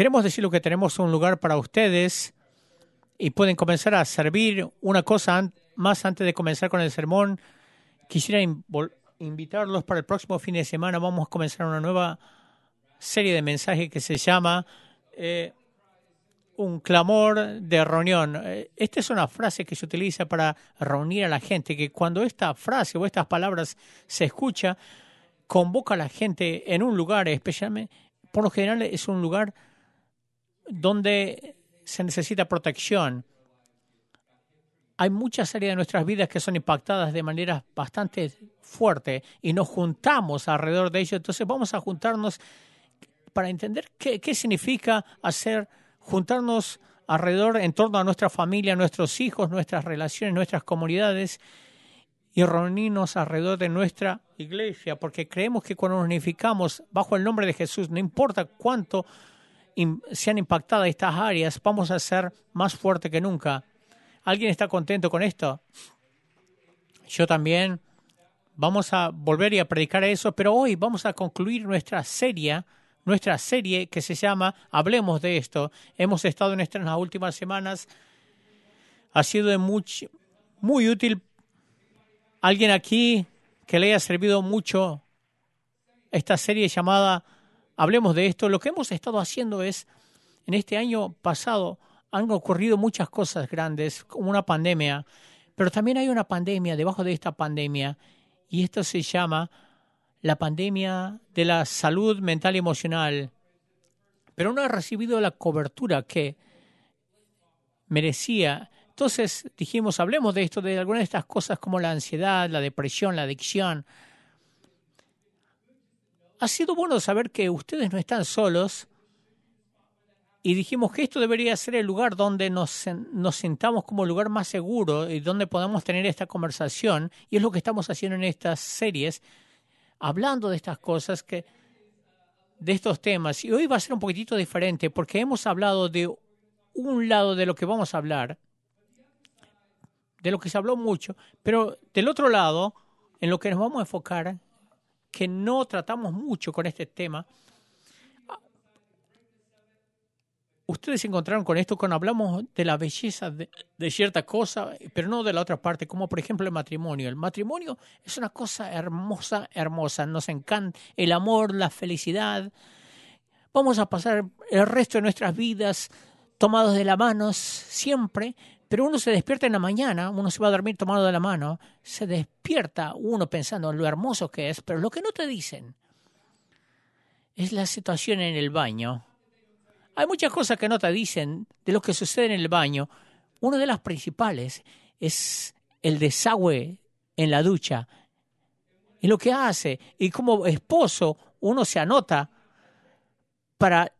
queremos decir lo que tenemos un lugar para ustedes y pueden comenzar a servir una cosa más antes de comenzar con el sermón. Quisiera invitarlos para el próximo fin de semana. Vamos a comenzar una nueva serie de mensajes que se llama eh, Un clamor de reunión. Eh, esta es una frase que se utiliza para reunir a la gente, que cuando esta frase o estas palabras se escucha, convoca a la gente en un lugar, especialmente, por lo general es un lugar donde se necesita protección. Hay muchas áreas de nuestras vidas que son impactadas de manera bastante fuerte y nos juntamos alrededor de ello. Entonces vamos a juntarnos para entender qué, qué significa hacer, juntarnos alrededor en torno a nuestra familia, nuestros hijos, nuestras relaciones, nuestras comunidades y reunirnos alrededor de nuestra iglesia, porque creemos que cuando nos unificamos bajo el nombre de Jesús, no importa cuánto sean impactadas estas áreas, vamos a ser más fuerte que nunca. ¿Alguien está contento con esto? Yo también. Vamos a volver y a predicar eso, pero hoy vamos a concluir nuestra serie, nuestra serie que se llama Hablemos de esto. Hemos estado en estas últimas semanas. Ha sido muy útil. Alguien aquí que le haya servido mucho esta serie llamada hablemos de esto. Lo que hemos estado haciendo es, en este año pasado han ocurrido muchas cosas grandes, como una pandemia, pero también hay una pandemia debajo de esta pandemia, y esto se llama la pandemia de la salud mental y emocional, pero no ha recibido la cobertura que merecía. Entonces dijimos, hablemos de esto, de algunas de estas cosas como la ansiedad, la depresión, la adicción, ha sido bueno saber que ustedes no están solos y dijimos que esto debería ser el lugar donde nos, nos sentamos como lugar más seguro y donde podamos tener esta conversación. Y es lo que estamos haciendo en estas series, hablando de estas cosas, que, de estos temas. Y hoy va a ser un poquitito diferente porque hemos hablado de un lado de lo que vamos a hablar, de lo que se habló mucho, pero del otro lado, en lo que nos vamos a enfocar que no tratamos mucho con este tema. Ustedes se encontraron con esto cuando hablamos de la belleza de, cierta cosa, pero no de la otra parte, como por ejemplo el matrimonio. El matrimonio es una cosa hermosa, hermosa. Nos encanta el amor, la felicidad. Vamos a pasar el resto de nuestras vidas tomados de la mano siempre, pero uno se despierta en la mañana, uno se va a dormir tomado de la mano, se despierta uno pensando en lo hermoso que es, pero lo que no te dicen es la situación en el baño. Hay muchas cosas que no te dicen de lo que sucede en el baño. Una de las principales es el desagüe en la ducha. Y lo que hace, y como esposo uno se anota para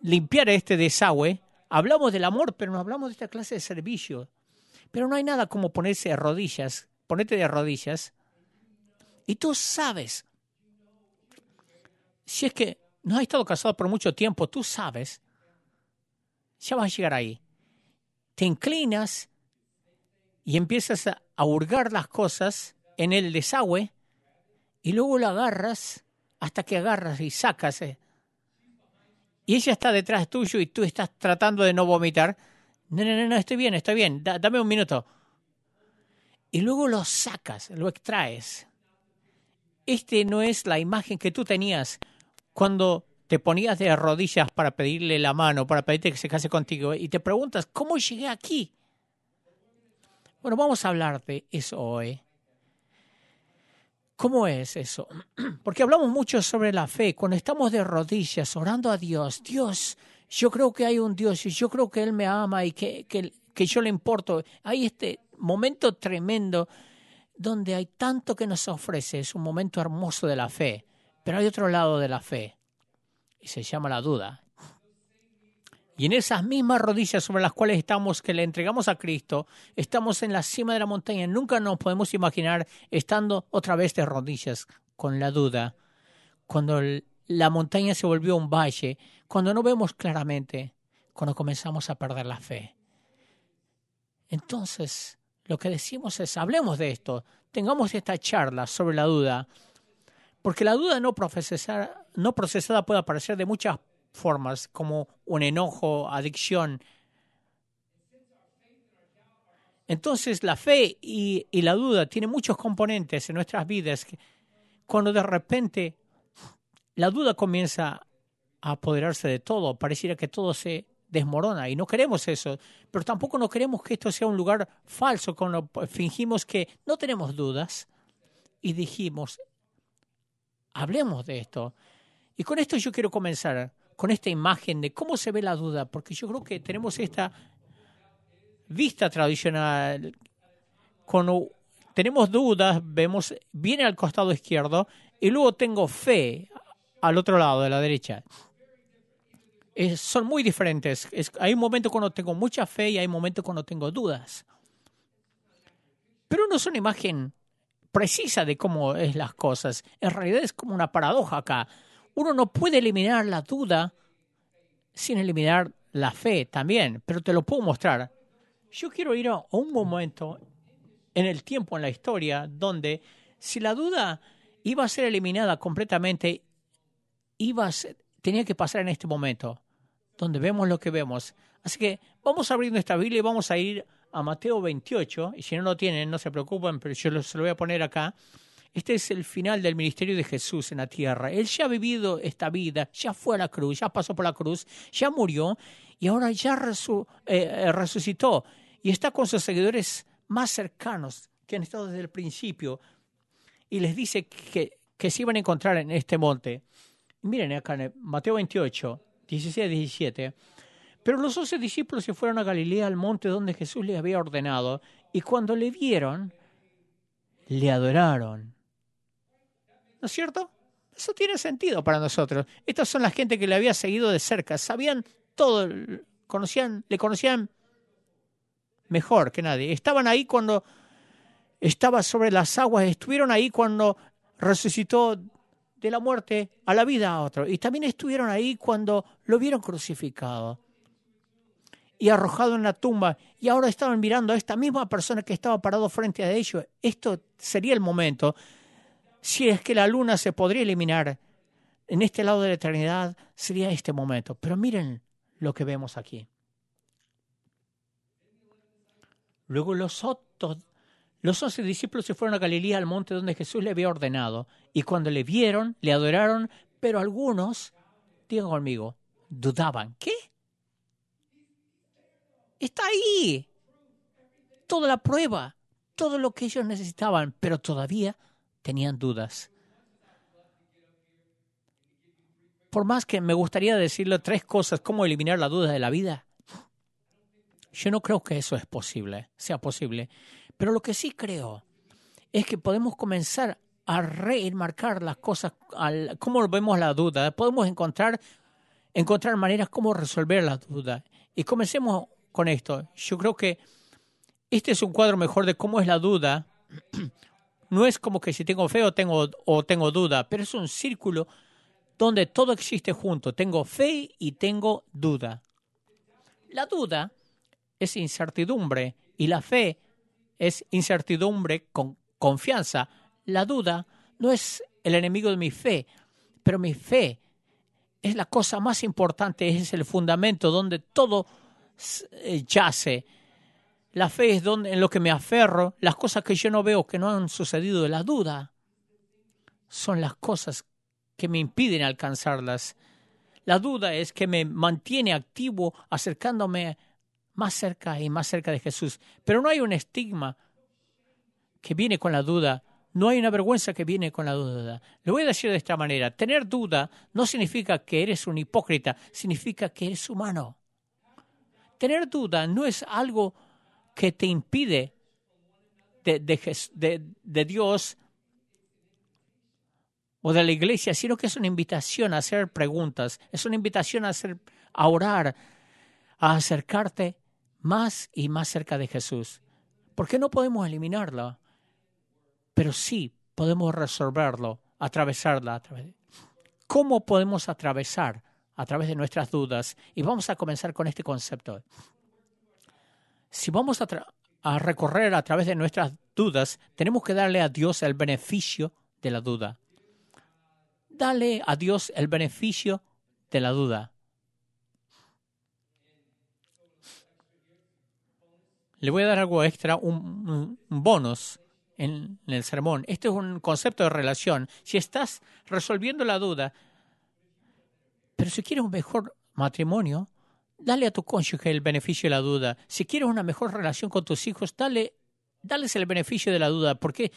limpiar este desagüe, Hablamos del amor, pero no hablamos de esta clase de servicio. Pero no hay nada como ponerse de rodillas, ponerte de rodillas. Y tú sabes, si es que no has estado casado por mucho tiempo, tú sabes, ya vas a llegar ahí. Te inclinas y empiezas a hurgar las cosas en el desagüe y luego lo agarras hasta que agarras y sacas eh, y ella está detrás tuyo y tú estás tratando de no vomitar. No, no, no, no estoy bien, estoy bien, dame un minuto. Y luego lo sacas, lo extraes. Este no es la imagen que tú tenías cuando te ponías de rodillas para pedirle la mano, para pedirte que se case contigo, y te preguntas, ¿cómo llegué aquí? Bueno, vamos a hablar de eso hoy. ¿Cómo es eso? Porque hablamos mucho sobre la fe. Cuando estamos de rodillas orando a Dios, Dios, yo creo que hay un Dios y yo creo que Él me ama y que, que, que yo le importo. Hay este momento tremendo donde hay tanto que nos ofrece. Es un momento hermoso de la fe. Pero hay otro lado de la fe y se llama la duda. Y en esas mismas rodillas sobre las cuales estamos, que le entregamos a Cristo, estamos en la cima de la montaña. Nunca nos podemos imaginar estando otra vez de rodillas con la duda. Cuando la montaña se volvió un valle, cuando no vemos claramente, cuando comenzamos a perder la fe. Entonces, lo que decimos es, hablemos de esto, tengamos esta charla sobre la duda, porque la duda no procesada, no procesada puede aparecer de muchas formas, como un enojo, adicción. Entonces la fe y, la duda tienen muchos componentes en nuestras vidas. Cuando de repente la duda comienza a apoderarse de todo, pareciera que todo se desmorona y no queremos eso, pero tampoco no queremos que esto sea un lugar falso cuando fingimos que no tenemos dudas y dijimos, hablemos de esto. Y con esto yo quiero comenzar, con esta imagen de cómo se ve la duda, porque yo creo que tenemos esta vista tradicional. Cuando tenemos dudas, vemos, viene al costado izquierdo y luego tengo fe al otro lado de la derecha son muy diferentes. hay un momento cuando tengo mucha fe y hay un momento cuando tengo dudas. Pero no es una imagen precisa de cómo es las cosas. En realidad es como una paradoja acá. Uno no puede eliminar la duda sin eliminar la fe también, pero te lo puedo mostrar. Yo quiero ir a un momento en el tiempo, en la historia, donde si la duda iba a ser eliminada completamente, iba tenía que pasar en este momento donde vemos lo que vemos. Así que vamos a abrir nuestra Biblia y vamos a ir a Mateo 28, y si no lo tienen, no se preocupen, pero yo se lo voy a poner acá. Este es el final del ministerio de Jesús en la tierra. Él ya ha vivido esta vida, ya fue a la cruz, ya pasó por la cruz, ya murió y ahora ya eh, eh, resucitó y está con sus seguidores más cercanos que han estado desde el principio y les dice que, se iban a encontrar en este monte. Miren acá en Mateo 28, 16 17. Pero los once discípulos se fueron a Galilea al monte donde Jesús les había ordenado, y cuando le vieron, le adoraron. ¿No es cierto? Eso tiene sentido para nosotros. Estas son la gente que le había seguido de cerca, sabían todo, conocían, le conocían mejor que nadie. Estaban ahí cuando estaba sobre las aguas, estuvieron ahí cuando resucitó de la muerte a la vida a otro. Y también estuvieron ahí cuando lo vieron crucificado y arrojado en la tumba. Y ahora estaban mirando a esta misma persona que estaba parado frente a ellos. Esto sería el momento. Si es que la luna se podría eliminar en este lado de la eternidad, sería este momento. Pero miren lo que vemos aquí. Luego los otros los once discípulos se fueron a Galilea, al monte donde Jesús le había ordenado, y cuando le vieron, le adoraron, pero algunos, digan conmigo, dudaban. ¿Qué? Está ahí. Toda la prueba, todo lo que ellos necesitaban, pero todavía tenían dudas. Por más que me gustaría decirle tres cosas, cómo eliminar la duda de la vida, yo no creo que eso es posible, sea posible. Pero lo que sí creo es que podemos comenzar a reenmarcar las cosas, al, cómo vemos la duda. Podemos encontrar, encontrar maneras cómo resolver la duda. Y comencemos con esto. Yo creo que este es un cuadro mejor de cómo es la duda. No es como que si tengo fe o tengo, o tengo duda, pero es un círculo donde todo existe junto. Tengo fe y tengo duda. La duda es incertidumbre y la fe es incertidumbre con confianza. La duda no es el enemigo de mi fe, pero mi fe es la cosa más importante, es el fundamento donde todo eh, yace. La fe es donde, en lo que me aferro, las cosas que yo no veo que no han sucedido. La duda son las cosas que me impiden alcanzarlas. La duda es que me mantiene activo acercándome más cerca y más cerca de Jesús. Pero no hay un estigma que viene con la duda, no hay una vergüenza que viene con la duda. Le voy a decir de esta manera, tener duda no significa que eres un hipócrita, significa que eres humano. Tener duda no es algo que te impide de, de, Dios o de la iglesia, sino que es una invitación a hacer preguntas, es una invitación a, hacer, a orar, a acercarte más y más cerca de Jesús. ¿Por qué no podemos eliminarlo? Pero sí podemos resolverlo, atravesarla. ¿Cómo podemos atravesar? A través de nuestras dudas. Y vamos a comenzar con este concepto. Si vamos a, recorrer a través de nuestras dudas, tenemos que darle a Dios el beneficio de la duda. Dale a Dios el beneficio de la duda. Le voy a dar algo extra, un, un bonus en el sermón. Este es un concepto de relación. Si estás resolviendo la duda, pero si quieres un mejor matrimonio, dale a tu cónyuge el beneficio de la duda. Si quieres una mejor relación con tus hijos, dale, dales el beneficio de la duda, porque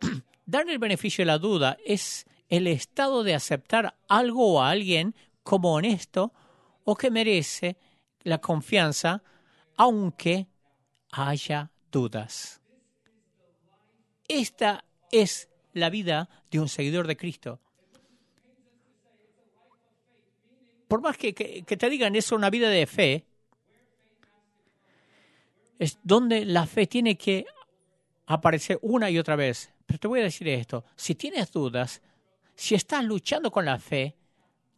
dar el beneficio de la duda es el estado de aceptar algo o a alguien como honesto o que merece la confianza, aunque haya dudas. Esta es la vida de un seguidor de Cristo. Por más que, te digan eso, una vida de fe, es donde la fe tiene que aparecer una y otra vez. Pero te voy a decir esto, si tienes dudas, si estás luchando con la fe,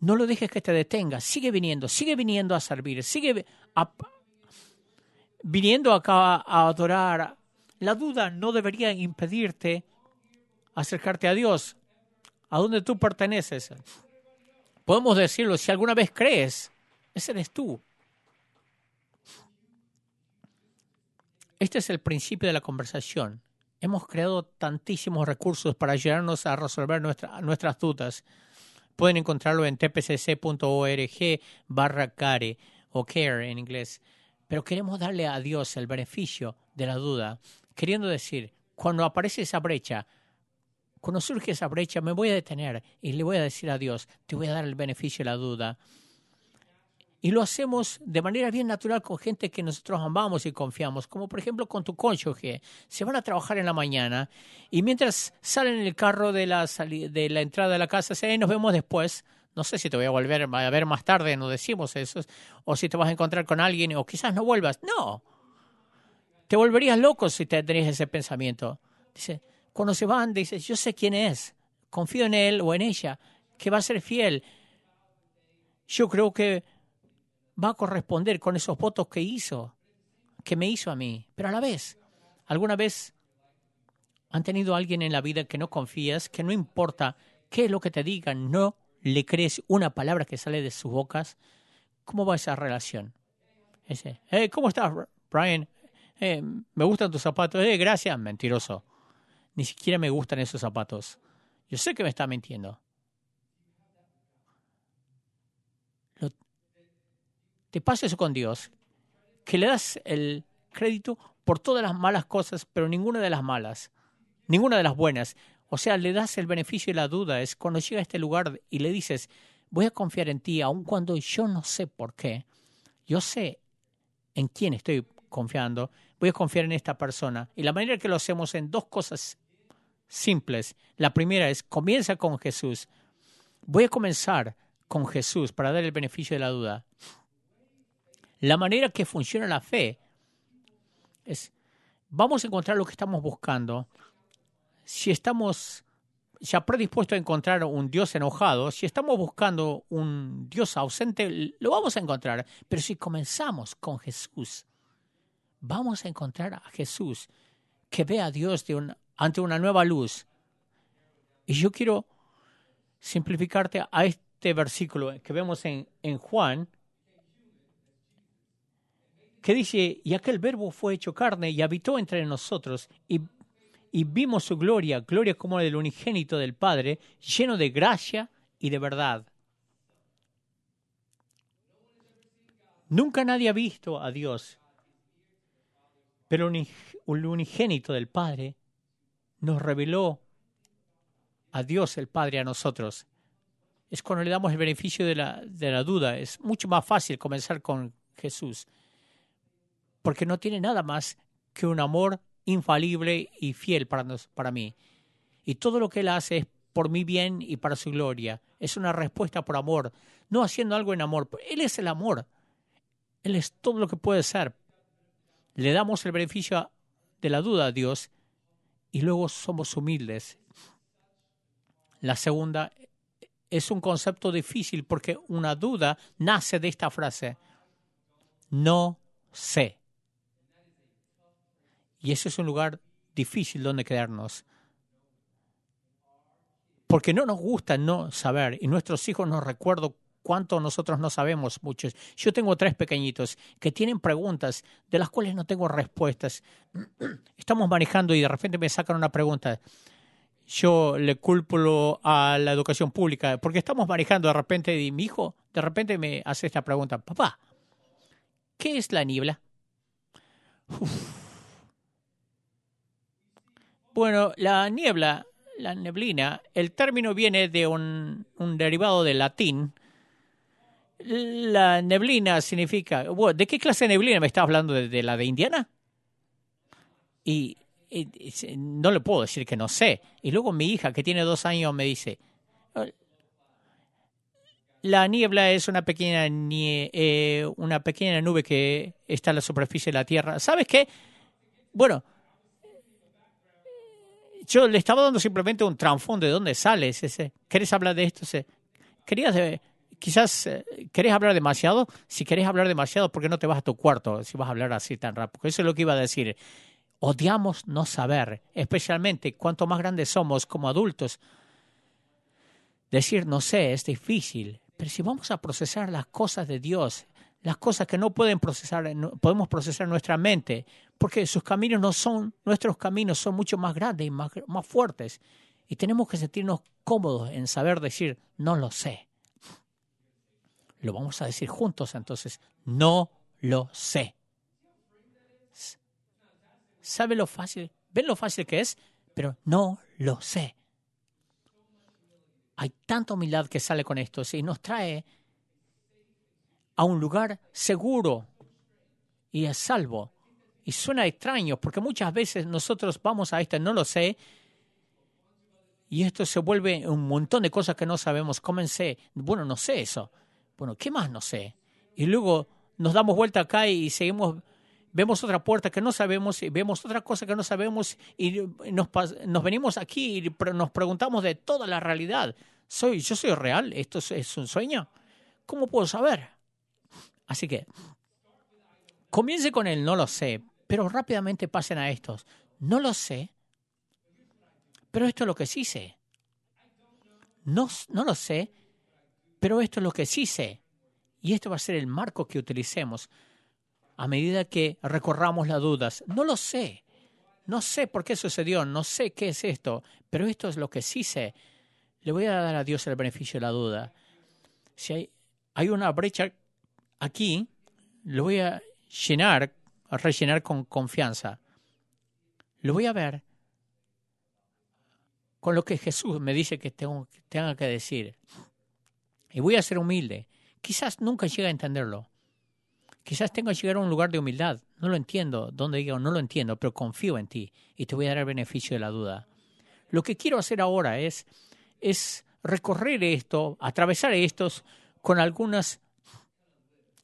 no lo dejes que te detenga, sigue viniendo, sigue viniendo a servir, sigue viniendo acá a adorar. La duda no debería impedirte acercarte a Dios, a donde tú perteneces. Podemos decirlo, si alguna vez crees, ese eres tú. Este es el principio de la conversación. Hemos creado tantísimos recursos para ayudarnos a resolver nuestras dudas. Pueden encontrarlo en tpcc.org barra care o care en inglés. Pero queremos darle a Dios el beneficio de la duda, queriendo decir, cuando aparece esa brecha, cuando surge esa brecha, me voy a detener y le voy a decir a Dios, te voy a dar el beneficio de la duda. Y lo hacemos de manera bien natural con gente que nosotros amamos y confiamos, como por ejemplo con tu cónyuge. Se van a trabajar en la mañana y mientras salen en el carro de la, de la entrada de la casa, dicen, nos vemos después. No sé si te voy a volver a ver más tarde, no decimos eso, o si te vas a encontrar con alguien, o quizás no vuelvas. No. Te volverías loco si te ese pensamiento. Dice, cuando se van, dices, yo sé quién es, confío en él o en ella, que va a ser fiel. Yo creo que va a corresponder con esos votos que hizo, que me hizo a mí. Pero a la vez, ¿alguna vez han tenido alguien en la vida que no confías, que no importa qué es lo que te digan, no le crees una palabra que sale de sus bocas? ¿Cómo va esa relación? Ese, ¿cómo estás, Brian? Eh, me gustan tus zapatos. Eh, gracias, mentiroso. Ni siquiera me gustan esos zapatos. Yo sé que me está mintiendo. te pasa eso con Dios, que le das el crédito por todas las malas cosas, pero ninguna de las malas, ninguna de las buenas. O sea, le das el beneficio de la duda. Es cuando llega a este lugar y le dices, voy a confiar en ti, aun cuando yo no sé por qué. Yo sé en quién estoy confiando. Voy a confiar en esta persona. Y la manera que lo hacemos en dos cosas simples. La primera es, comienza con Jesús. Voy a comenzar con Jesús para dar el beneficio de la duda. La manera que funciona la fe es, vamos a encontrar lo que estamos buscando. Si estamos ya predispuestos a encontrar un Dios enojado, si estamos buscando un Dios ausente, lo vamos a encontrar. Pero si comenzamos con Jesús, vamos a encontrar a Jesús que ve a Dios de un ante una nueva luz. Y yo quiero simplificarte a este versículo que vemos en, en Juan, que dice, y aquel verbo fue hecho carne y habitó entre nosotros, y, y vimos su gloria, gloria como la del unigénito del Padre, lleno de gracia y de verdad. Nunca nadie ha visto a Dios, pero el unigénito del Padre nos reveló a Dios el Padre a nosotros. Es cuando le damos el beneficio de la, de la duda. Es mucho más fácil comenzar con Jesús, porque no tiene nada más que un amor infalible y fiel para, nos, para mí. Y todo lo que Él hace es por mi bien y para su gloria. Es una respuesta por amor, no haciendo algo en amor. Él es el amor. Él es todo lo que puede ser. Le damos el beneficio de la duda a Dios y luego somos humildes. La segunda es un concepto difícil porque una duda nace de esta frase, no sé. Y ese es un lugar difícil donde quedarnos. Porque no nos gusta no saber y nuestros hijos nos recuerdan cuánto nosotros no sabemos muchos. Yo tengo tres pequeñitos que tienen preguntas de las cuales no tengo respuestas. Estamos manejando y de repente me sacan una pregunta. Yo le culpo a la educación pública porque estamos manejando de repente y mi hijo de repente me hace esta pregunta. Papá, ¿qué es la niebla? Bueno, la niebla, la neblina, el término viene de un, derivado del latín. La neblina significa. ¿De qué clase de neblina me estás hablando? ¿De, la de Indiana? Y, no le puedo decir que no sé. Y luego mi hija, que tiene dos años, me dice: La niebla es una pequeña, eh, una pequeña nube que está en la superficie de la Tierra. ¿Sabes qué? Bueno, yo le estaba dando simplemente un trasfondo de dónde sales. Ese. ¿Querés hablar de esto? ¿Querías, eh, quizás, eh, ¿querés hablar demasiado? Si querés hablar demasiado, ¿por qué no te vas a tu cuarto si vas a hablar así tan rápido? Eso es lo que iba a decir. Odiamos no saber, especialmente cuanto más grandes somos como adultos. Decir no sé es difícil, pero si vamos a procesar las cosas de Dios, las cosas que no pueden procesar, podemos procesar nuestra mente, porque sus caminos no son, nuestros caminos son mucho más grandes y más, más fuertes. Y tenemos que sentirnos cómodos en saber decir, no lo sé. Lo vamos a decir juntos entonces, no lo sé. ¿Sabe lo fácil? ¿Ven lo fácil que es? Pero no lo sé. Hay tanta humildad que sale con esto y nos trae a un lugar seguro y a salvo. Y suena extraño porque muchas veces nosotros vamos a este no lo sé y esto se vuelve un montón de cosas que no sabemos. Comencé, bueno, no sé eso. Bueno, ¿qué más no sé? Y luego nos damos vuelta acá y seguimos, vemos otra puerta que no sabemos y vemos otra cosa que no sabemos y nos, nos venimos aquí y nos preguntamos de toda la realidad. ¿Soy, ¿Yo soy real? ¿Esto es un sueño? ¿Cómo puedo saber? Así que comience con el no lo sé, pero rápidamente pasen a estos. No lo sé, pero esto es lo que sí sé. No, no lo sé, pero esto es lo que sí sé. Y esto va a ser el marco que utilicemos a medida que recorramos las dudas. No lo sé. No sé por qué sucedió, no sé qué es esto, pero esto es lo que sí sé. Le voy a dar a Dios el beneficio de la duda. Si hay, hay una brecha aquí lo voy a llenar, rellenar con confianza. Lo voy a ver con lo que Jesús me dice que tengo, tenga que decir. Y voy a ser humilde. Quizás nunca llegue a entenderlo. Quizás tenga que llegar a un lugar de humildad. No lo entiendo. Donde digo, no lo entiendo, pero confío en ti y te voy a dar el beneficio de la duda. Lo que quiero hacer ahora es, es recorrer esto, atravesar estos con algunas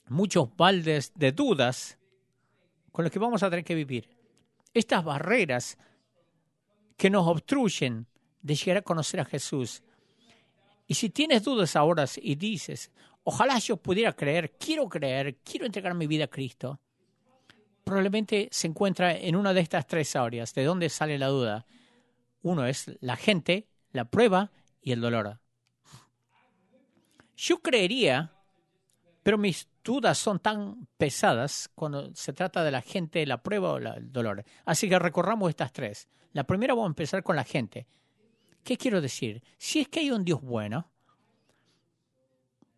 muchos baldes de dudas con los que vamos a tener que vivir. Estas barreras que nos obstruyen de llegar a conocer a Jesús. Y si tienes dudas ahora y dices, ojalá yo pudiera creer, quiero creer, quiero entregar mi vida a Cristo, probablemente se encuentra en una de estas tres áreas. ¿De dónde sale la duda? Uno es la gente, la prueba y el dolor. Yo creería, pero mis dudas son tan pesadas cuando se trata de la gente, la prueba o el dolor. Así que recorramos estas tres. La primera vamos a empezar con la gente. ¿Qué quiero decir? Si es que hay un Dios bueno,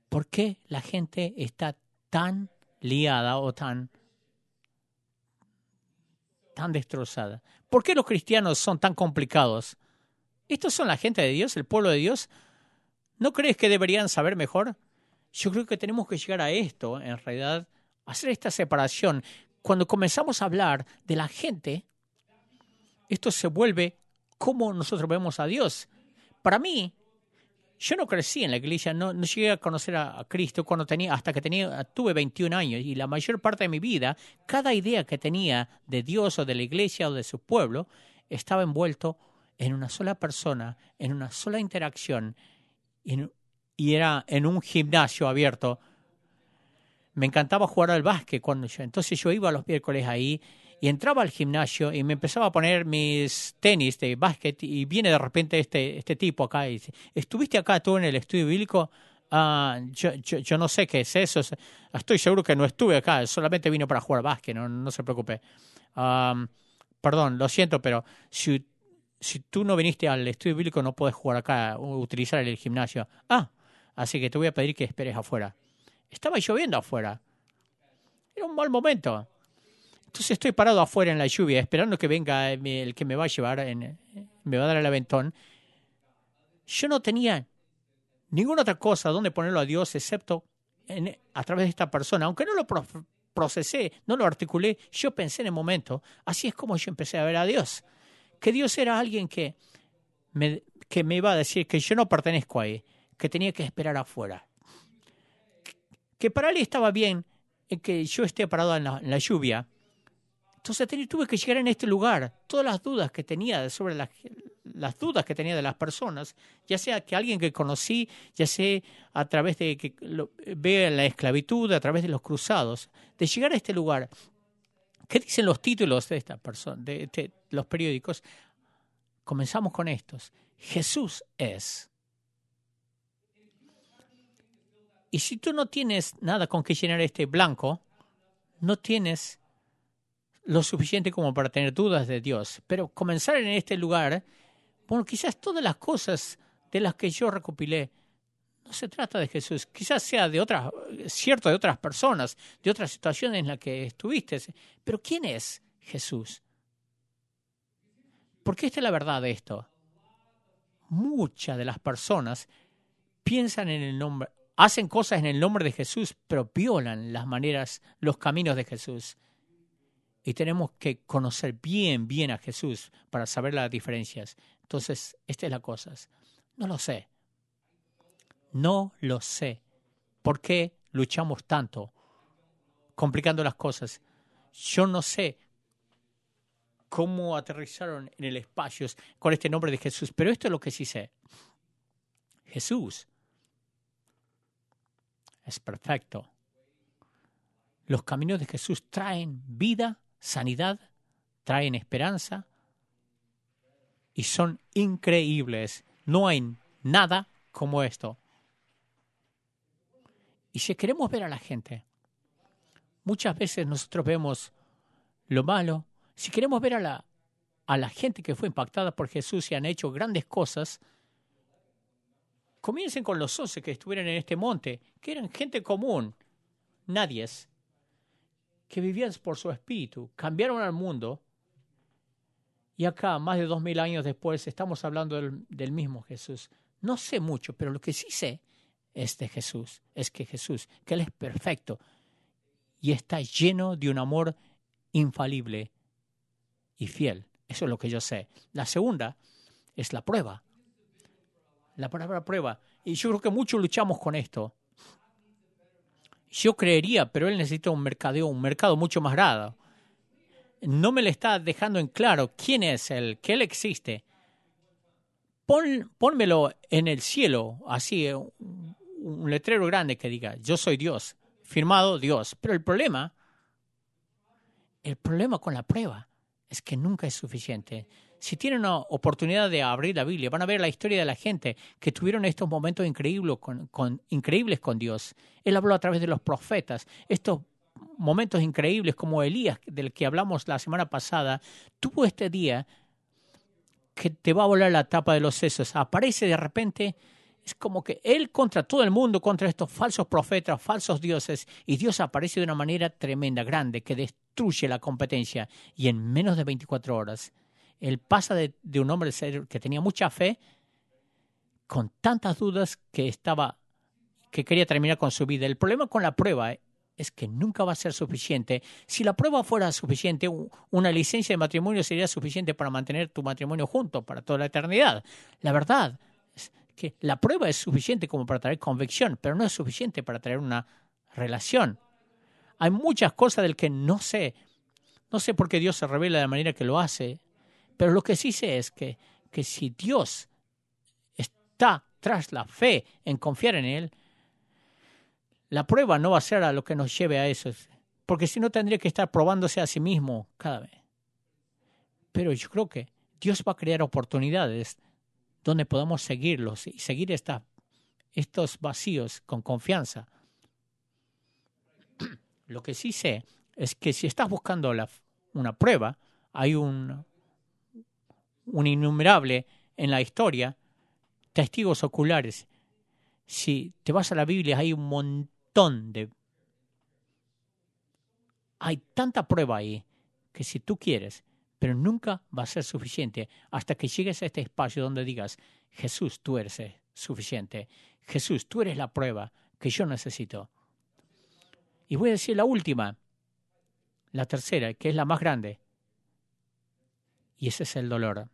¿por qué la gente está tan liada o tan, tan destrozada? ¿Por qué los cristianos son tan complicados? ¿Estos son la gente de Dios, el pueblo de Dios? ¿No crees que deberían saber mejor? Yo creo que tenemos que llegar a esto, en realidad, hacer esta separación. Cuando comenzamos a hablar de la gente, esto se vuelve como nosotros vemos a Dios. Para mí, yo no crecí en la iglesia, no, llegué a conocer a, Cristo cuando tenía, hasta que tenía, tuve 21 años y la mayor parte de mi vida, cada idea que tenía de Dios o de la iglesia o de su pueblo estaba envuelto en una sola persona, en una sola interacción, y era en un gimnasio abierto. Me encantaba jugar al básquet cuando yo. Entonces yo iba a los miércoles ahí y entraba al gimnasio y me empezaba a poner mis tenis de básquet y viene de repente este, este tipo acá y dice, ¿estuviste acá tú en el estudio bíblico? Ah, yo, yo, no sé qué es eso. Estoy seguro que no estuve acá. Solamente vino para jugar básquet. No, no se preocupe. perdón, lo siento, pero si, si tú no viniste al estudio bíblico no puedes jugar acá, utilizar el gimnasio. Ah, así que te voy a pedir que esperes afuera. Estaba lloviendo afuera. Era un mal momento. Entonces estoy parado afuera en la lluvia, esperando que venga el que me va a llevar, en, me va a dar el aventón. Yo no tenía ninguna otra cosa donde ponerlo a Dios excepto a través de esta persona. Aunque no lo procesé, no lo articulé, yo pensé en el momento. Así es como yo empecé a ver a Dios. Que Dios era alguien que me, que me iba a decir que yo no pertenezco a él, que tenía que esperar afuera. Que para él estaba bien que yo esté parado en la lluvia entonces tuve que llegar en este lugar. Todas las dudas que tenía sobre las, las dudas que tenía de las personas, ya sea que alguien que conocí, ya sea a través de que vea la esclavitud, a través de los cruzados, de llegar a este lugar. ¿Qué dicen los títulos de esta persona, de los periódicos? Comenzamos con estos. Jesús es. Y si tú no tienes nada con que llenar este blanco, no tienes lo suficiente como para tener dudas de Dios. Pero comenzar en este lugar, bueno, quizás todas las cosas de las que yo recopilé, no se trata de Jesús, quizás sea de otras, cierto de otras personas, de otras situaciones en las que estuviste, pero ¿quién es Jesús? Porque esta es la verdad de esto. Muchas de las personas piensan en el nombre, hacen cosas en el nombre de Jesús, pero violan las maneras, los caminos de Jesús. Y tenemos que conocer bien, bien a Jesús para saber las diferencias. Entonces, esta es la cosa. No lo sé. No lo sé. ¿Por qué luchamos tanto? Complicando las cosas. Yo no sé cómo aterrizaron en el espacio con este nombre de Jesús, pero esto es lo que sí sé. Jesús es perfecto. Los caminos de Jesús traen vida sanidad, traen esperanza y son increíbles. No hay nada como esto. Y si queremos ver a la gente, muchas veces nosotros vemos lo malo. Si queremos ver a la, a la gente que fue impactada por Jesús y han hecho grandes cosas, comiencen con los once que estuvieron en este monte, que eran gente común, nadie es que vivían por su espíritu, cambiaron al mundo. Y acá, más de dos mil años después, estamos hablando del, mismo Jesús. No sé mucho, pero lo que sí sé es de Jesús, es que Jesús, que Él es perfecto y está lleno de un amor infalible y fiel. Eso es lo que yo sé. La segunda es la prueba. La palabra prueba. Y yo creo que muchos luchamos con esto. Yo creería, pero él necesita un mercadeo, un mercado mucho más grande. No me le está dejando en claro quién es él, que él existe. Pon, pónmelo en el cielo, así, un, un letrero grande que diga, yo soy Dios, firmado Dios. Pero el problema, el problema con la prueba es que nunca es suficiente si tienen una oportunidad de abrir la Biblia, van a ver la historia de la gente que tuvieron estos momentos increíbles con, increíbles con Dios. Él habló a través de los profetas. Estos momentos increíbles como Elías, del que hablamos la semana pasada, tuvo este día que te va a volar la tapa de los sesos. Aparece de repente, es como que él contra todo el mundo, contra estos falsos profetas, falsos dioses, y Dios aparece de una manera tremenda, grande, que destruye la competencia. Y en menos de 24 horas él pasa de, un hombre que tenía mucha fe, con tantas dudas que estaba, que quería terminar con su vida. El problema con la prueba eh, es que nunca va a ser suficiente. Si la prueba fuera suficiente, una licencia de matrimonio sería suficiente para mantener tu matrimonio junto para toda la eternidad. La verdad es que la prueba es suficiente como para traer convicción, pero no es suficiente para traer una relación. Hay muchas cosas del que no sé. No sé por qué Dios se revela de la manera que lo hace. Pero lo que sí sé es que, que si Dios está tras la fe en confiar en Él, la prueba no va a ser a lo que nos lleve a eso, porque si no tendría que estar probándose a sí mismo cada vez. Pero yo creo que Dios va a crear oportunidades donde podamos seguirlos y seguir esta, estos vacíos con confianza. Lo que sí sé es que si estás buscando una prueba, hay un, un innumerable en la historia, testigos oculares. Si te vas a la Biblia, hay un montón de... Hay tanta prueba ahí que si tú quieres, pero nunca va a ser suficiente hasta que llegues a este espacio donde digas, Jesús, tú eres suficiente. Jesús, tú eres la prueba que yo necesito. Y voy a decir la última, la tercera, que es la más grande. Y ese es el dolor.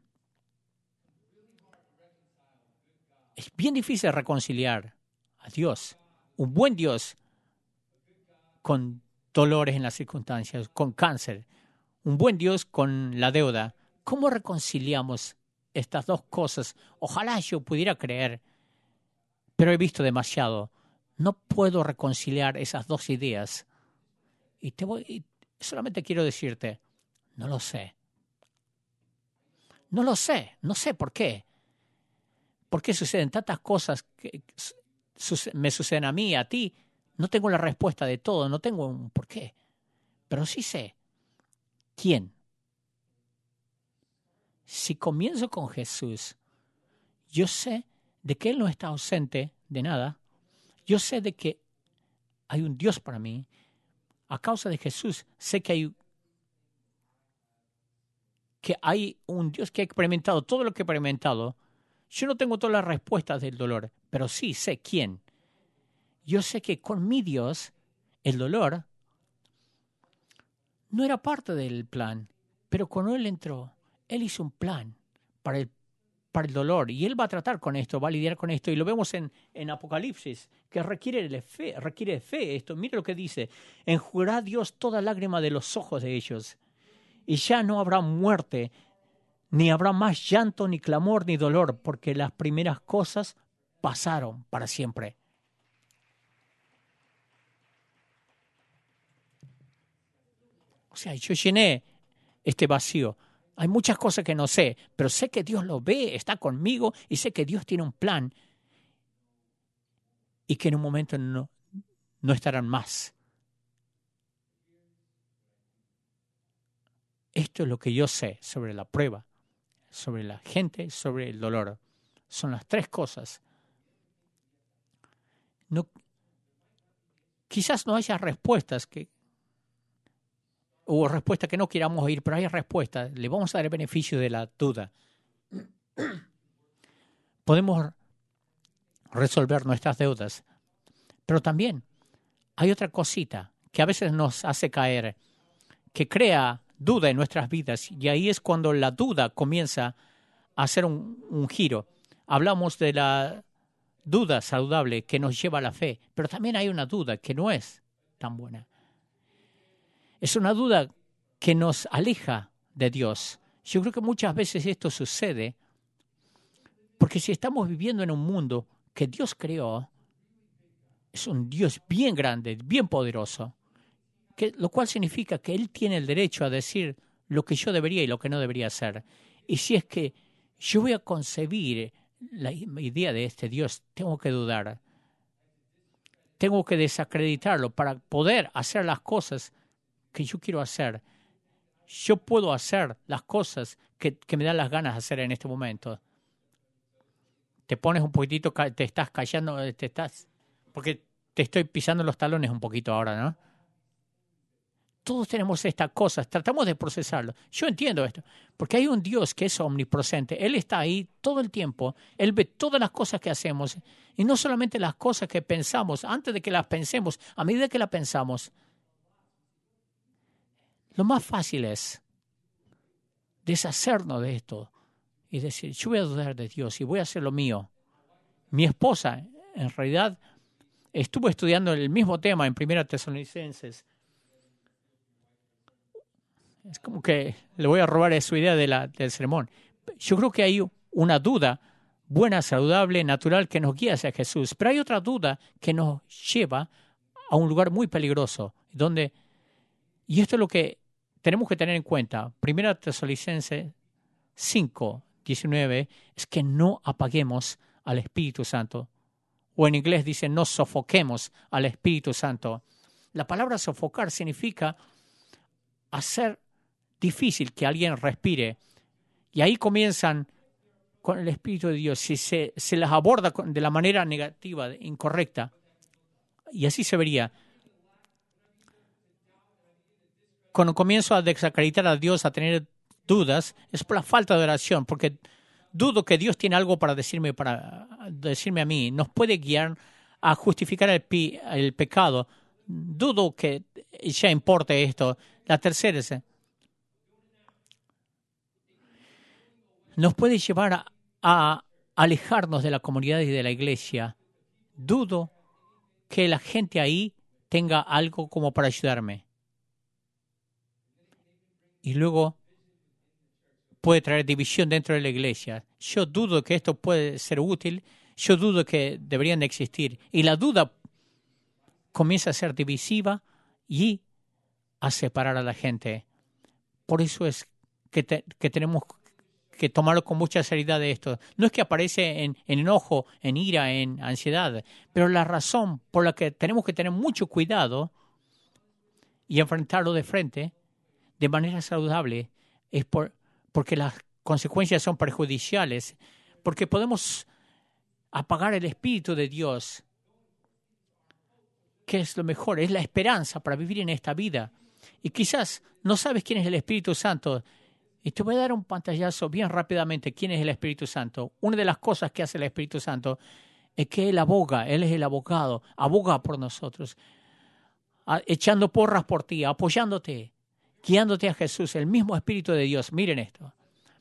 Es bien difícil reconciliar a Dios, un buen Dios, con dolores en las circunstancias, con cáncer, un buen Dios con la deuda. ¿Cómo reconciliamos estas dos cosas? Ojalá yo pudiera creer, pero he visto demasiado. No puedo reconciliar esas dos ideas. Y te voy, solamente quiero decirte, no lo sé. No lo sé, no sé por qué. ¿Por qué suceden tantas cosas que me suceden a mí, a ti? No tengo la respuesta de todo, no tengo un por qué. Pero sí sé quién. Si comienzo con Jesús, yo sé de que Él no está ausente de nada. Yo sé de que hay un Dios para mí. A causa de Jesús, sé que hay que hay un Dios que ha experimentado todo lo que ha experimentado yo no tengo todas las respuestas del dolor, pero sí sé quién. Yo sé que con mi Dios el dolor no era parte del plan, pero cuando Él entró, Él hizo un plan para el, para el dolor y Él va a tratar con esto, va a lidiar con esto y lo vemos en, en Apocalipsis, que requiere de fe, requiere fe esto. Mire lo que dice, enjugará Dios toda lágrima de los ojos de ellos y ya no habrá muerte, ni habrá más llanto, ni clamor, ni dolor, porque las primeras cosas pasaron para siempre. O sea, yo llené este vacío. Hay muchas cosas que no sé, pero sé que Dios lo ve, está conmigo y sé que Dios tiene un plan y que en un momento no, no estarán más. Esto es lo que yo sé sobre la prueba sobre la gente, sobre el dolor. Son las tres cosas. No, quizás no haya respuestas que o respuestas que no queramos oír, pero hay respuestas. Le vamos a dar el beneficio de la duda. Podemos resolver nuestras deudas, pero también hay otra cosita que a veces nos hace caer, que crea duda en nuestras vidas y ahí es cuando la duda comienza a hacer un, giro. Hablamos de la duda saludable que nos lleva a la fe, pero también hay una duda que no es tan buena. Es una duda que nos aleja de Dios. Yo creo que muchas veces esto sucede porque si estamos viviendo en un mundo que Dios creó, es un Dios bien grande, bien poderoso, lo cual significa que Él tiene el derecho a decir lo que yo debería y lo que no debería hacer. Y si es que yo voy a concebir la idea de este Dios, tengo que dudar. Tengo que desacreditarlo para poder hacer las cosas que yo quiero hacer. Yo puedo hacer las cosas que, me dan las ganas de hacer en este momento. Te pones un poquitito, te estás callando, te estás, porque te estoy pisando los talones un poquito ahora, ¿no? Todos tenemos estas cosas, tratamos de procesarlo. Yo entiendo esto, porque hay un Dios que es omnipresente, Él está ahí todo el tiempo, Él ve todas las cosas que hacemos, y no solamente las cosas que pensamos, antes de que las pensemos, a medida que las pensamos. Lo más fácil es deshacernos de esto y decir, yo voy a dudar de Dios y voy a hacer lo mío. Mi esposa, en realidad, estuvo estudiando el mismo tema en Primera Tesalonicenses es como que le voy a robar su idea de la, del sermón. Yo creo que hay una duda buena, saludable, natural que nos guía hacia Jesús, pero hay otra duda que nos lleva a un lugar muy peligroso, donde, y esto es lo que tenemos que tener en cuenta, Primera Tesalonicense 5, 19, es que no apaguemos al Espíritu Santo O en inglés dice, no sofoquemos al Espíritu Santo. La palabra sofocar significa hacer difícil que alguien respire. Y ahí comienzan con el Espíritu de Dios. Si se, se las aborda de la manera negativa, incorrecta, y así se vería. Cuando comienzo a desacreditar a Dios, a tener dudas, es por la falta de oración, porque dudo que Dios tiene algo para decirme, para decirme a mí. Nos puede guiar a justificar el, el pecado. Dudo que ya importe esto. La tercera es, nos puede llevar a, alejarnos de la comunidad y de la iglesia. Dudo que la gente ahí tenga algo como para ayudarme. Y luego puede traer división dentro de la iglesia. Yo dudo que esto puede ser útil, yo dudo que deberían de existir. Y la duda comienza a ser divisiva y a separar a la gente. Por eso es que, que tenemos que tomarlo con mucha seriedad de esto. No es que aparece en, en, enojo, en ira, en ansiedad, pero la razón por la que tenemos que tener mucho cuidado y enfrentarlo de frente de manera saludable es por, porque las consecuencias son perjudiciales, porque podemos apagar el Espíritu de Dios, que es lo mejor, es la esperanza para vivir en esta vida. Y quizás no sabes quién es el Espíritu Santo, y te voy a dar un pantallazo bien rápidamente quién es el Espíritu Santo. Una de las cosas que hace el Espíritu Santo es que Él aboga, Él es el abogado, aboga por nosotros, echando porras por ti, apoyándote, guiándote a Jesús, el mismo Espíritu de Dios. Miren esto.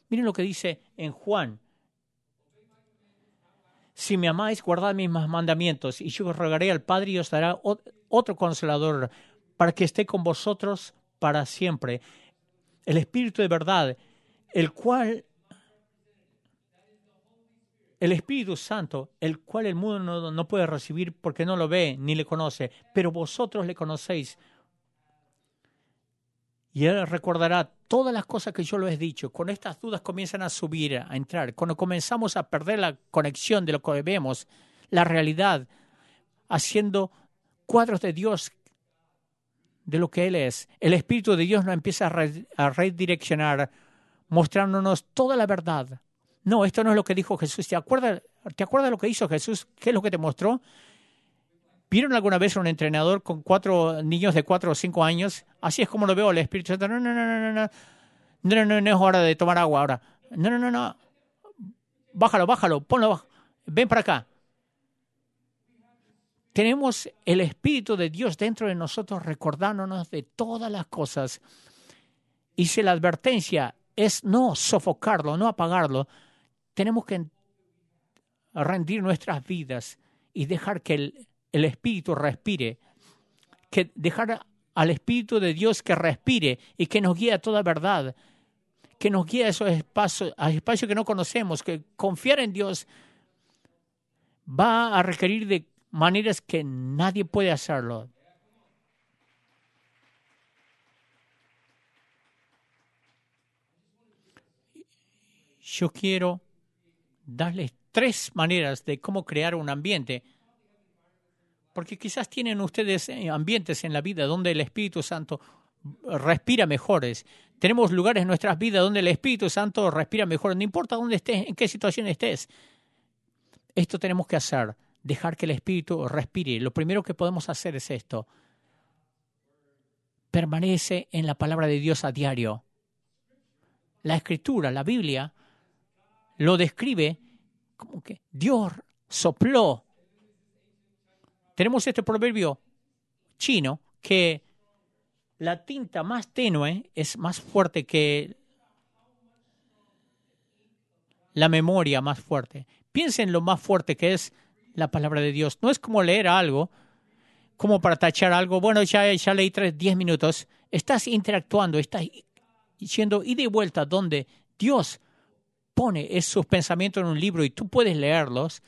Miren lo que dice en Juan. Si me amáis, guardad mis mandamientos, y yo rogaré al Padre y os dará otro consolador para que esté con vosotros para siempre el Espíritu de verdad, el cual, el Espíritu Santo, el cual el mundo no, puede recibir porque no lo ve ni le conoce, pero vosotros le conocéis. Y Él recordará todas las cosas que yo lo he dicho. Cuando estas dudas comienzan a subir, a entrar, cuando comenzamos a perder la conexión de lo que vemos, la realidad, haciendo cuadros de Dios de lo que Él es. El Espíritu de Dios nos empieza a, redireccionar, mostrándonos toda la verdad. No, esto no es lo que dijo Jesús. ¿Te acuerdas, ¿Te acuerdas lo que hizo Jesús? ¿Qué es lo que te mostró? ¿Vieron alguna vez a un entrenador con cuatro niños de cuatro o cinco años? Así es como lo veo el Espíritu Santo. No, no, no, no, no, no. No, no, es hora de tomar agua ahora. No, no, no, no. Bájalo, bájalo, ponlo. Ven para acá tenemos el Espíritu de Dios dentro de nosotros recordándonos de todas las cosas. Y si la advertencia es no sofocarlo, no apagarlo, tenemos que rendir nuestras vidas y dejar que el, el Espíritu respire, que dejar al Espíritu de Dios que respire y que nos guíe a toda verdad, que nos guíe a esos espacios, a espacios que no conocemos, que confiar en Dios va a requerir de maneras que nadie puede hacerlo. Yo quiero darles tres maneras de cómo crear un ambiente, porque quizás tienen ustedes eh, ambientes en la vida donde el Espíritu Santo respira mejores. Tenemos lugares en nuestras vidas donde el Espíritu Santo respira mejor, no importa dónde estés, en qué situación estés. Esto tenemos que hacer dejar que el Espíritu respire. Lo primero que podemos hacer es esto. Permanece en la palabra de Dios a diario. La escritura, la Biblia, lo describe como que Dios sopló. Tenemos este proverbio chino que la tinta más tenue es más fuerte que la memoria más fuerte. Piensen lo más fuerte que es la palabra de Dios. No es como leer algo, como para tachar algo. Bueno, ya, ya leí tres, diez minutos. Estás interactuando, estás yendo ida y vuelta donde Dios pone sus pensamientos en un libro y tú puedes leerlos.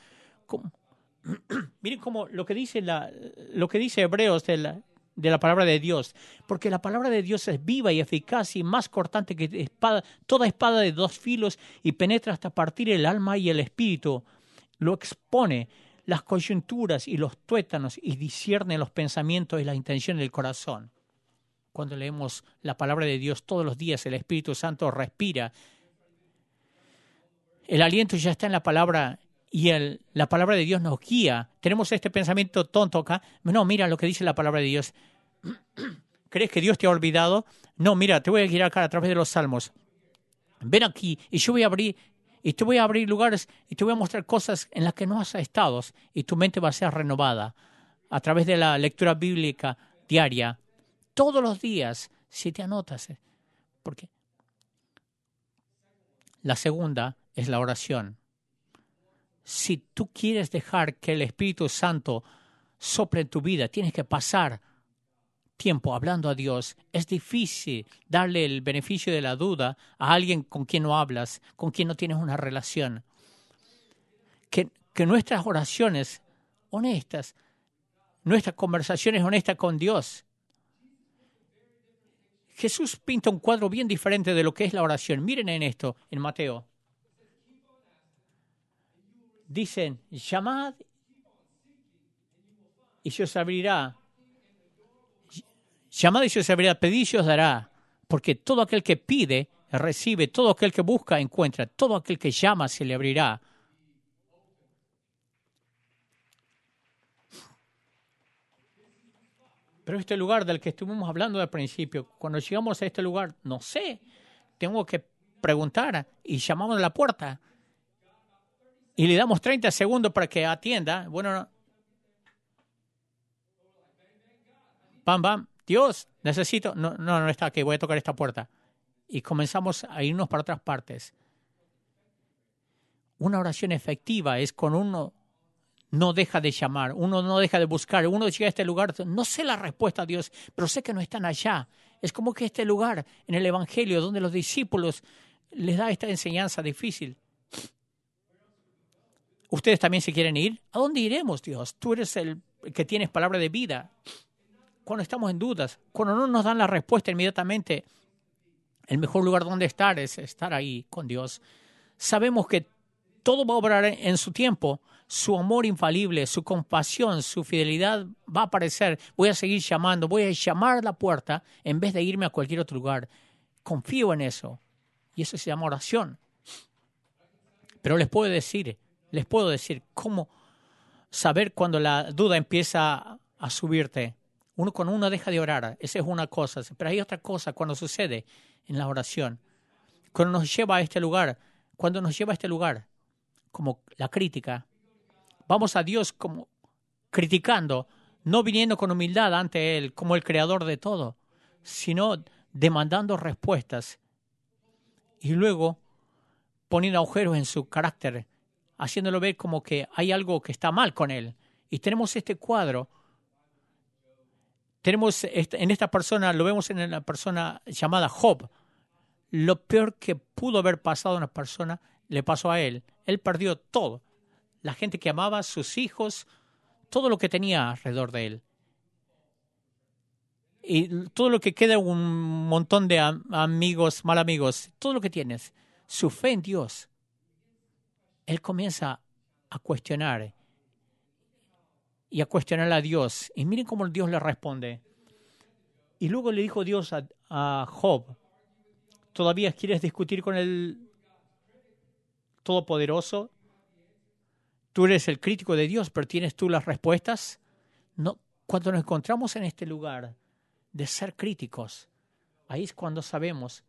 miren cómo lo que dice, la, lo que dice Hebreos de la, de la palabra de Dios, porque la palabra de Dios es viva y eficaz y más cortante que espada, toda espada de dos filos y penetra hasta partir el alma y el espíritu, lo expone, las coyunturas y los tuétanos y discierne los pensamientos y las intenciones del corazón. Cuando leemos la palabra de Dios todos los días, el Espíritu Santo respira. El aliento ya está en la palabra y el, la palabra de Dios nos guía. Tenemos este pensamiento tonto acá. No, mira lo que dice la palabra de Dios. ¿Crees que Dios te ha olvidado? No, mira, te voy a guiar acá a través de los salmos. Ven aquí y yo voy a abrir y te voy a abrir lugares y te voy a mostrar cosas en las que no has estado y tu mente va a ser renovada a través de la lectura bíblica diaria, todos los días, si te anotas. ¿eh? Porque la segunda es la oración. Si tú quieres dejar que el Espíritu Santo sople en tu vida, tienes que pasar hablando a Dios, es difícil darle el beneficio de la duda a alguien con quien no hablas, con quien no tienes una relación. Que, que nuestras oraciones honestas, nuestras conversaciones honestas con Dios. Jesús pinta un cuadro bien diferente de lo que es la oración. Miren en esto, en Mateo. Dicen, llamad y se os abrirá Llamad y se os abrirá, pedid y os dará. Porque todo aquel que pide, recibe, todo aquel que busca, encuentra, todo aquel que llama, se le abrirá. Pero este lugar del que estuvimos hablando al principio, cuando llegamos a este lugar, no sé, tengo que preguntar y llamamos a la puerta y le damos 30 segundos para que atienda. Bueno, pam, pam, Dios, necesito, no, no, no está aquí, voy a tocar esta puerta. Y comenzamos a irnos para otras partes. Una oración efectiva es cuando uno no deja de llamar, uno no deja de buscar, uno llega a este lugar, no sé la respuesta a Dios, pero sé que no están allá. Es como que este lugar en el Evangelio donde los discípulos les da esta enseñanza difícil. ¿Ustedes también se quieren ir? ¿A dónde iremos, Dios? Tú eres el que tienes palabra de vida cuando estamos en dudas, cuando no nos dan la respuesta inmediatamente, el mejor lugar donde estar es estar ahí con Dios. Sabemos que todo va a obrar en su tiempo, su amor infalible, su compasión, su fidelidad va a aparecer. Voy a seguir llamando, voy a llamar a la puerta en vez de irme a cualquier otro lugar. Confío en eso. Y eso se llama oración. Pero les puedo decir, les puedo decir cómo saber cuando la duda empieza a subirte. Uno, cuando uno deja de orar, esa es una cosa. Pero hay otra cosa cuando sucede en la oración. Cuando nos lleva a este lugar, cuando nos lleva a este lugar, como la crítica, vamos a Dios como criticando, no viniendo con humildad ante Él como el creador de todo, sino demandando respuestas y luego poniendo agujeros en su carácter, haciéndolo ver como que hay algo que está mal con Él. Y tenemos este cuadro tenemos en esta persona, lo vemos en la persona llamada Job. Lo peor que pudo haber pasado a una persona le pasó a él. Él perdió todo. La gente que amaba, sus hijos, todo lo que tenía alrededor de él. Y todo lo que queda, un montón de amigos, mal amigos, todo lo que tienes, su fe en Dios. Él comienza a cuestionar y a cuestionar a Dios. Y miren cómo Dios le responde. Y luego le dijo Dios a, Job, ¿todavía quieres discutir con el Todopoderoso? Tú eres el crítico de Dios, pero ¿tienes tú las respuestas? No. Cuando nos encontramos en este lugar de ser críticos, ahí es cuando sabemos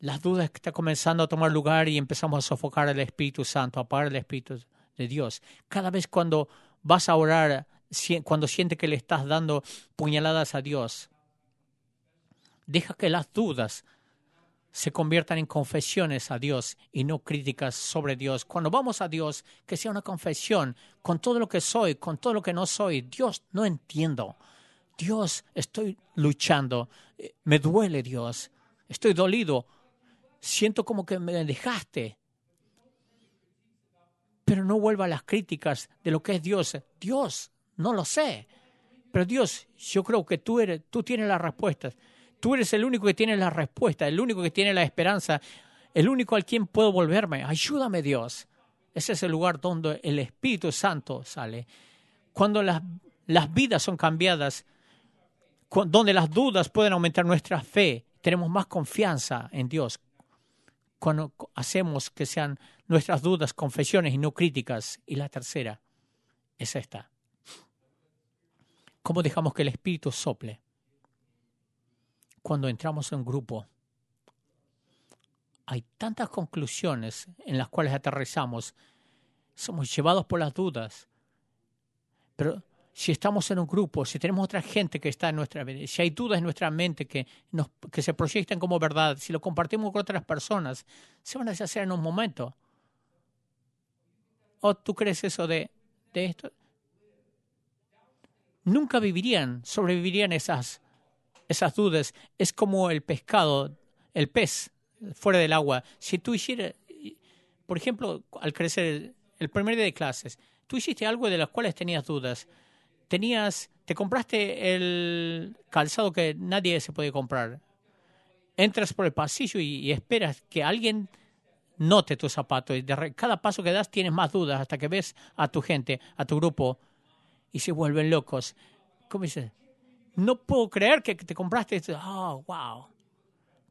las dudas que están comenzando a tomar lugar y empezamos a sofocar el Espíritu Santo, a apagar el Espíritu de Dios. Cada vez cuando vas a orar, cuando sientes que le estás dando puñaladas a Dios, deja que las dudas se conviertan en confesiones a Dios y no críticas sobre Dios. Cuando vamos a Dios, que sea una confesión con todo lo que soy, con todo lo que no soy. Dios, no entiendo. Dios, estoy luchando. Eh, me duele Dios. Estoy dolido. Siento como que me dejaste pero no vuelva a las críticas de lo que es Dios. Dios, no lo sé. Pero Dios, yo creo que tú, eres, tú tienes las respuestas. Tú eres el único que tiene la respuesta, el único que tiene la esperanza, el único al quien puedo volverme. Ayúdame, Dios. Ese es el lugar donde el Espíritu Santo sale. Cuando las, las vidas son cambiadas, donde las dudas pueden aumentar nuestra fe, tenemos más confianza en Dios. Cuando hacemos que sean nuestras dudas confesiones y no críticas. Y la tercera es esta. ¿Cómo dejamos que el Espíritu sople? Cuando entramos en grupo, hay tantas conclusiones en las cuales aterrizamos, somos llevados por las dudas. Pero si estamos en un grupo, si tenemos otra gente que está en nuestra vida, si hay dudas en nuestra mente que, nos, que se proyectan como verdad, si lo compartimos con otras personas, se van a deshacer en un momento. ¿O tú crees eso de, de esto? Nunca vivirían, sobrevivirían esas, esas dudas. Es como el pescado, el pez fuera del agua. Si tú hicieras, por ejemplo, al crecer el primer día de clases, tú hiciste algo de las cuales tenías dudas. Tenías, te compraste el calzado que nadie se puede comprar. Entras por el pasillo y, esperas que alguien note tu zapato. Y de cada paso que das tienes más dudas hasta que ves a tu gente, a tu grupo, y se vuelven locos. ¿Cómo dices? No puedo creer que te compraste esto. Oh, wow.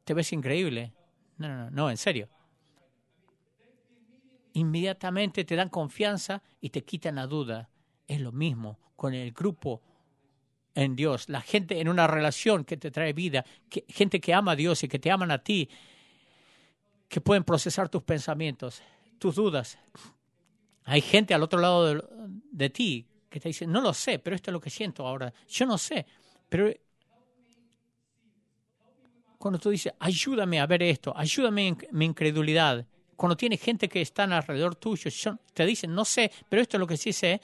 Te ves increíble. No, no, no, no, en serio. Inmediatamente te dan confianza y te quitan la duda. Es lo mismo con el grupo en Dios, la gente en una relación que te trae vida, gente que ama a Dios y que te aman a ti, que pueden procesar tus pensamientos, tus dudas. Hay gente al otro lado de, de ti que te dice, no lo sé, pero esto es lo que siento ahora. Yo no sé, pero cuando tú dices, ayúdame a ver esto, ayúdame en mi incredulidad, cuando tienes gente que está alrededor tuyo, te dicen, no sé, pero esto es lo que sí sé,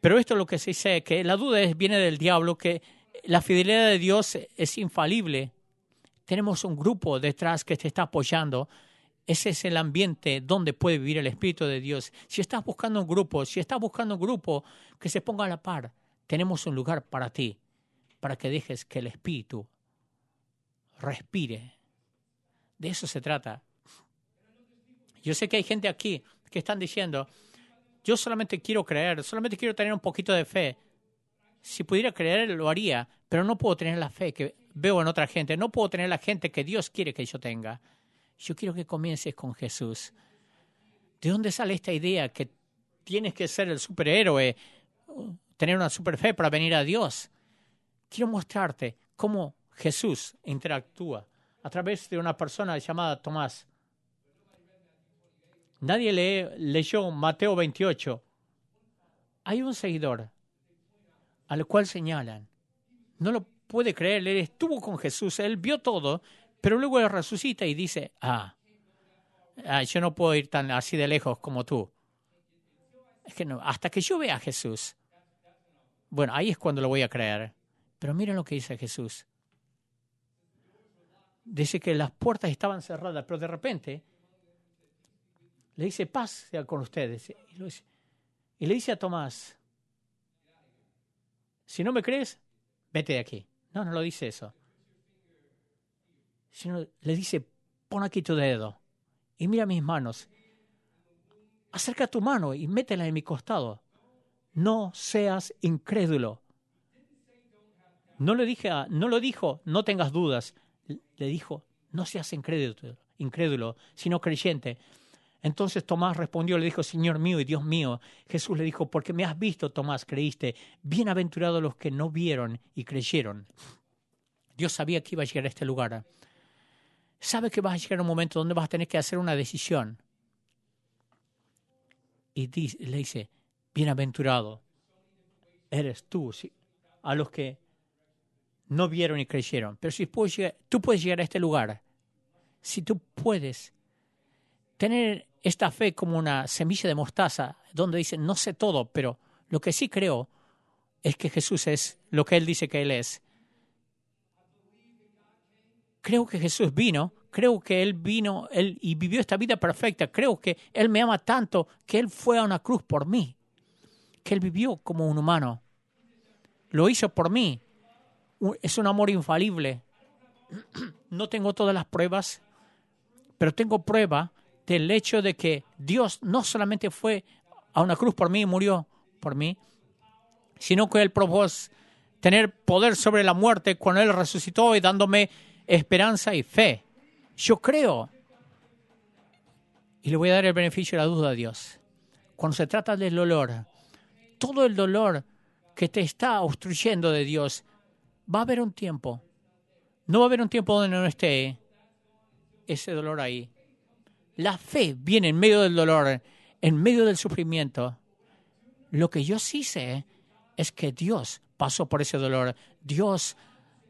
pero esto es lo que sí sé, que la duda es, viene del diablo, que la fidelidad de Dios es infalible. Tenemos un grupo detrás que te está apoyando. Ese es el ambiente donde puede vivir el Espíritu de Dios. Si estás buscando un grupo, si estás buscando un grupo que se ponga a la par, tenemos un lugar para ti, para que dejes que el Espíritu respire. De eso se trata. Yo sé que hay gente aquí que están diciendo, yo solamente quiero creer, solamente quiero tener un poquito de fe. Si pudiera creer, lo haría, pero no puedo tener la fe que veo en otra gente, no puedo tener la gente que Dios quiere que yo tenga. Yo quiero que comiences con Jesús. ¿De dónde sale esta idea que tienes que ser el superhéroe, tener una super fe para venir a Dios? Quiero mostrarte cómo Jesús interactúa a través de una persona llamada Tomás. Nadie leyó Mateo 28. Hay un seguidor al cual señalan. No lo puede creer, él estuvo con Jesús, él vio todo, pero luego él resucita y dice, ah, ah yo no puedo ir tan así de lejos como tú. Es que no, hasta que yo vea a Jesús. Bueno, ahí es cuando lo voy a creer. Pero miren lo que dice Jesús dice que las puertas estaban cerradas, pero de repente le dice, paz con ustedes. Y, le dice a Tomás, si no me crees, vete de aquí. No, no lo dice eso. Sino le dice, pon aquí tu dedo y mira mis manos. Acerca tu mano y métela en mi costado. No seas incrédulo. No le dije, no lo dijo, no tengas dudas le dijo, no seas incrédulo, incrédulo, sino creyente. Entonces Tomás respondió, le dijo, Señor mío y Dios mío. Jesús le dijo, porque me has visto, Tomás, creíste. Bienaventurados los que no vieron y creyeron. Dios sabía que iba a llegar a este lugar. Sabe que vas a llegar a un momento donde vas a tener que hacer una decisión. Y le dice, bienaventurado eres tú, a los que no vieron y creyeron. Pero si tú puedes llegar a este lugar, si tú puedes tener esta fe como una semilla de mostaza, donde dice, no sé todo, pero lo que sí creo es que Jesús es lo que Él dice que Él es. Creo que Jesús vino, creo que Él vino él, y vivió esta vida perfecta, creo que Él me ama tanto que Él fue a una cruz por mí, que Él vivió como un humano, lo hizo por mí, es un amor infalible. No tengo todas las pruebas, pero tengo prueba del hecho de que Dios no solamente fue a una cruz por mí y murió por mí, sino que Él probó tener poder sobre la muerte cuando Él resucitó y dándome esperanza y fe. Yo creo. Y le voy a dar el beneficio de la duda a Dios. Cuando se trata del dolor, todo el dolor que te está obstruyendo de Dios, va a haber un tiempo. No va a haber un tiempo donde no esté ese dolor ahí. La fe viene en medio del dolor, en medio del sufrimiento. Lo que yo sí sé es que Dios pasó por ese dolor. Dios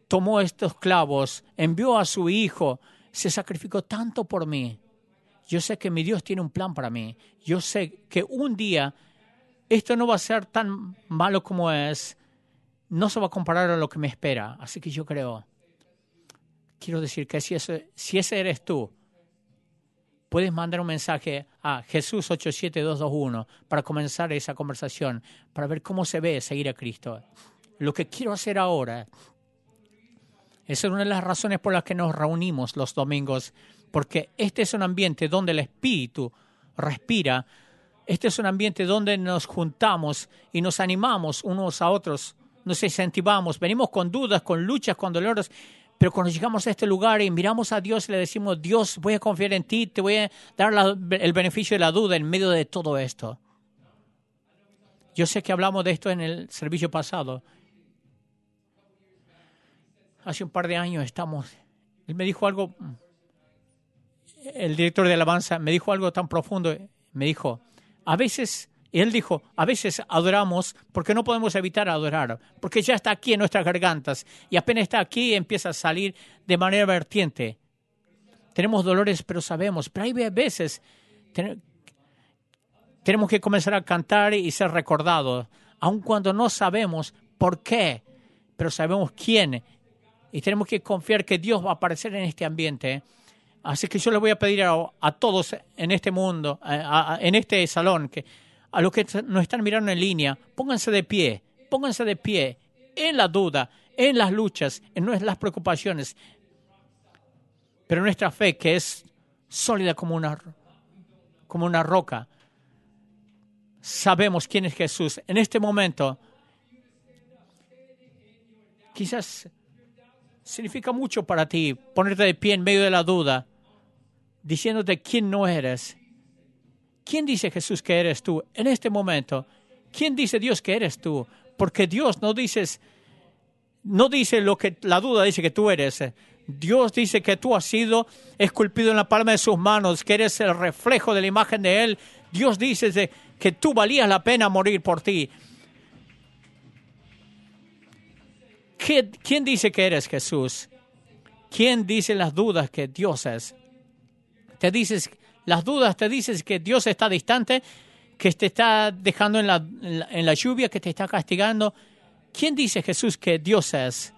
tomó estos clavos, envió a su Hijo, se sacrificó tanto por mí. Yo sé que mi Dios tiene un plan para mí. Yo sé que un día esto no va a ser tan malo como es. No se va a comparar a lo que me espera. Así que yo creo, quiero decir que si ese, si ese eres tú, puedes mandar un mensaje a Jesús 87221 para comenzar esa conversación, para ver cómo se ve seguir a Cristo. Lo que quiero hacer ahora, esa es una de las razones por las que nos reunimos los domingos, porque este es un ambiente donde el Espíritu respira, este es un ambiente donde nos juntamos y nos animamos unos a otros, nos incentivamos, venimos con dudas, con luchas, con dolores, pero cuando llegamos a este lugar y miramos a Dios y le decimos, Dios, voy a confiar en ti, te voy a dar el beneficio de la duda en medio de todo esto. Yo sé que hablamos de esto en el servicio pasado. Hace un par de años estamos, él me dijo algo, el director de alabanza me dijo algo tan profundo, me dijo, a veces y él dijo, a veces adoramos porque no podemos evitar adorar, porque ya está aquí en nuestras gargantas y apenas está aquí empieza a salir de manera vertiente. Tenemos dolores, pero sabemos, pero hay veces tenemos que comenzar a cantar y ser recordados, aun cuando no sabemos por qué, pero sabemos quién. Y tenemos que confiar que Dios va a aparecer en este ambiente. Así que yo les voy a pedir a, todos en este mundo, en este salón, que a los que nos están mirando en línea, pónganse de pie, pónganse de pie en la duda, en las luchas, en las preocupaciones. Pero nuestra fe, que es sólida como una, como una roca, sabemos quién es Jesús. En este momento, quizás significa mucho para ti ponerte de pie en medio de la duda, diciéndote quién no eres ¿Quién dice Jesús que eres tú en este momento? ¿Quién dice Dios que eres tú? Porque Dios no dices, no dice lo que la duda dice que tú eres. Dios dice que tú has sido esculpido en la palma de sus manos, que eres el reflejo de la imagen de Él. Dios dice que tú valías la pena morir por ti. ¿Quién dice que eres Jesús? ¿Quién dice las dudas que Dios es? Te dices las dudas te dices que Dios está distante, que te está dejando en la, en la, lluvia, que te está castigando. ¿Quién dice Jesús que Dios es?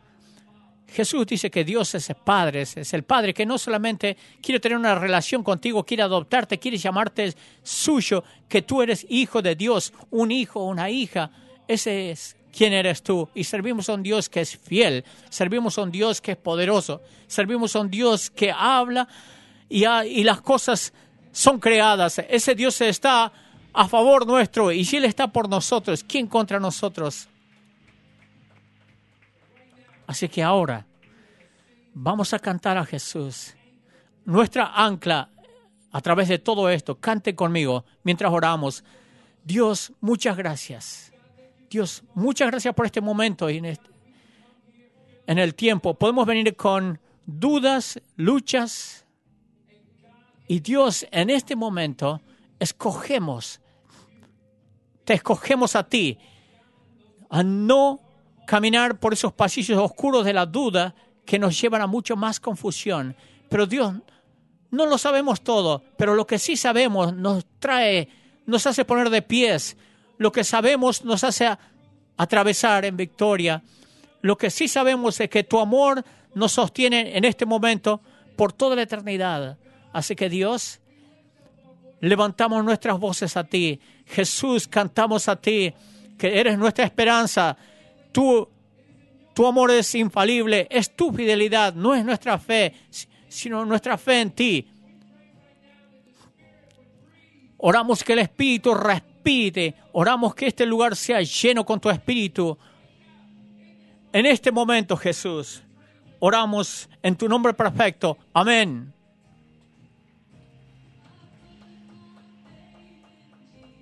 Jesús dice que Dios es el Padre, es el Padre que no solamente quiere tener una relación contigo, quiere adoptarte, quiere llamarte suyo, que tú eres hijo de Dios, un hijo, una hija. Ese es quién eres tú. Y servimos a un Dios que es fiel, servimos a un Dios que es poderoso, servimos a un Dios que habla y, y las cosas son creadas. Ese Dios está a favor nuestro y si Él está por nosotros, ¿quién contra nosotros? Así que ahora vamos a cantar a Jesús. Nuestra ancla a través de todo esto, cante conmigo mientras oramos. Dios, muchas gracias. Dios, muchas gracias por este momento y en, en el tiempo. Podemos venir con dudas, luchas, y Dios en este momento escogemos, te escogemos a ti, a no caminar por esos pasillos oscuros de la duda que nos llevan a mucho más confusión. Pero Dios, no lo sabemos todo, pero lo que sí sabemos nos trae, nos hace poner de pies. Lo que sabemos nos hace atravesar en victoria. Lo que sí sabemos es que tu amor nos sostiene en este momento por toda la eternidad. Así que Dios, levantamos nuestras voces a ti. Jesús, cantamos a ti, que eres nuestra esperanza. Tú, tu amor es infalible, es tu fidelidad, no es nuestra fe, sino nuestra fe en ti. Oramos que el Espíritu respire. Oramos que este lugar sea lleno con tu Espíritu. En este momento, Jesús, oramos en tu nombre perfecto. Amén.